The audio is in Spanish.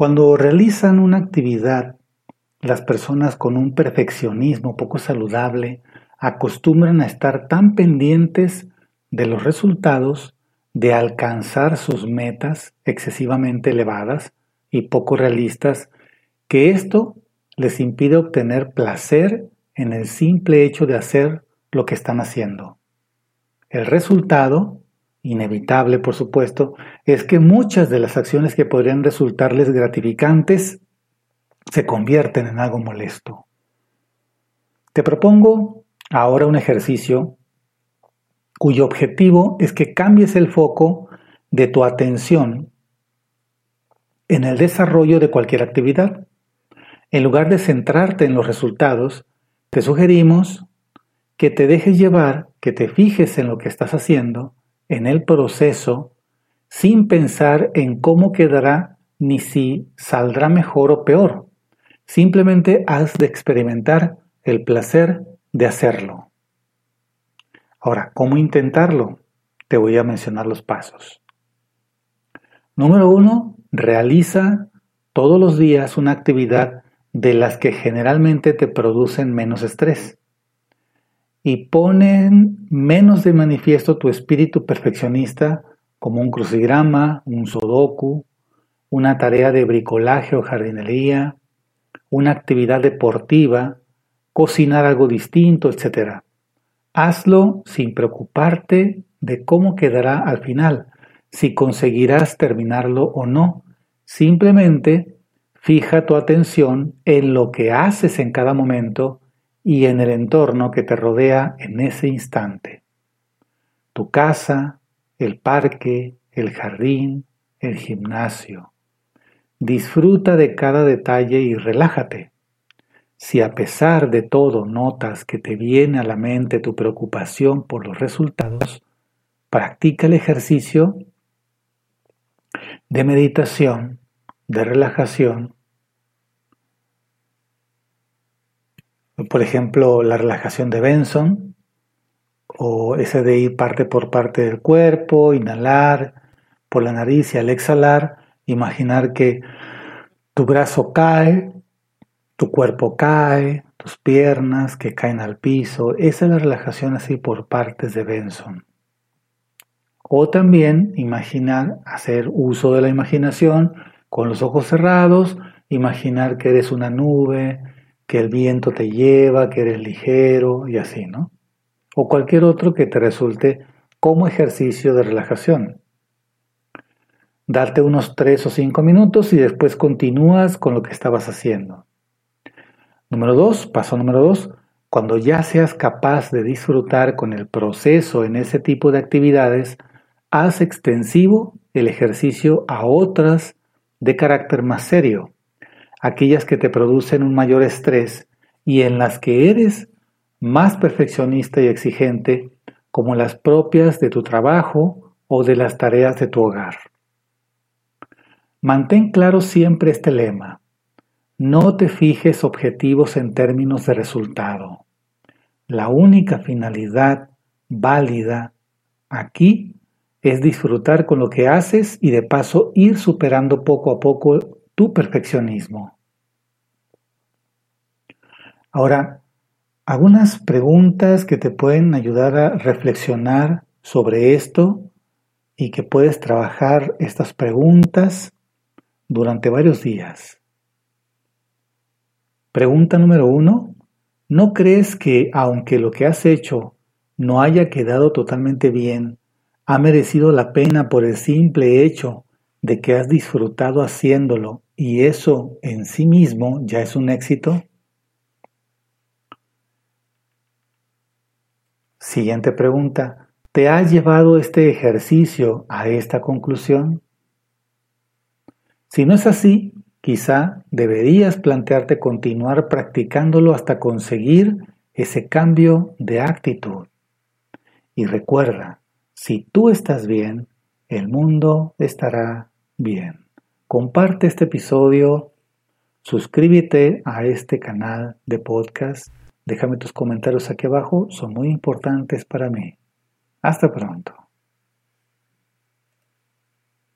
Cuando realizan una actividad, las personas con un perfeccionismo poco saludable acostumbran a estar tan pendientes de los resultados, de alcanzar sus metas excesivamente elevadas y poco realistas, que esto les impide obtener placer en el simple hecho de hacer lo que están haciendo. El resultado, inevitable por supuesto, es que muchas de las acciones que podrían resultarles gratificantes se convierten en algo molesto. Te propongo ahora un ejercicio cuyo objetivo es que cambies el foco de tu atención en el desarrollo de cualquier actividad. En lugar de centrarte en los resultados, te sugerimos que te dejes llevar, que te fijes en lo que estás haciendo, en el proceso, sin pensar en cómo quedará ni si saldrá mejor o peor. Simplemente has de experimentar el placer de hacerlo. Ahora, ¿cómo intentarlo? Te voy a mencionar los pasos. Número uno, realiza todos los días una actividad de las que generalmente te producen menos estrés y ponen menos de manifiesto tu espíritu perfeccionista como un crucigrama, un sudoku, una tarea de bricolaje o jardinería, una actividad deportiva, cocinar algo distinto, etc. Hazlo sin preocuparte de cómo quedará al final, si conseguirás terminarlo o no. Simplemente fija tu atención en lo que haces en cada momento y en el entorno que te rodea en ese instante. Tu casa, el parque, el jardín, el gimnasio. Disfruta de cada detalle y relájate. Si a pesar de todo notas que te viene a la mente tu preocupación por los resultados, practica el ejercicio de meditación, de relajación. Por ejemplo, la relajación de Benson, o ese de ir parte por parte del cuerpo, inhalar por la nariz y al exhalar, imaginar que tu brazo cae, tu cuerpo cae, tus piernas que caen al piso. Esa es la relajación así por partes de Benson. O también imaginar, hacer uso de la imaginación con los ojos cerrados, imaginar que eres una nube, que el viento te lleva, que eres ligero y así, ¿no? O cualquier otro que te resulte como ejercicio de relajación. Darte unos 3 o 5 minutos y después continúas con lo que estabas haciendo. Número 2, paso número 2, cuando ya seas capaz de disfrutar con el proceso en ese tipo de actividades, haz extensivo el ejercicio a otras de carácter más serio, aquellas que te producen un mayor estrés y en las que eres más perfeccionista y exigente, como las propias de tu trabajo o de las tareas de tu hogar. Mantén claro siempre este lema. No te fijes objetivos en términos de resultado. La única finalidad válida aquí es disfrutar con lo que haces y de paso ir superando poco a poco tu perfeccionismo. Ahora, algunas preguntas que te pueden ayudar a reflexionar sobre esto y que puedes trabajar estas preguntas durante varios días. Pregunta número uno, ¿no crees que aunque lo que has hecho no haya quedado totalmente bien, ha merecido la pena por el simple hecho de que has disfrutado haciéndolo y eso en sí mismo ya es un éxito? Siguiente pregunta. ¿Te ha llevado este ejercicio a esta conclusión? Si no es así, quizá deberías plantearte continuar practicándolo hasta conseguir ese cambio de actitud. Y recuerda, si tú estás bien, el mundo estará bien. Comparte este episodio, suscríbete a este canal de podcast, déjame tus comentarios aquí abajo, son muy importantes para mí. Hasta pronto.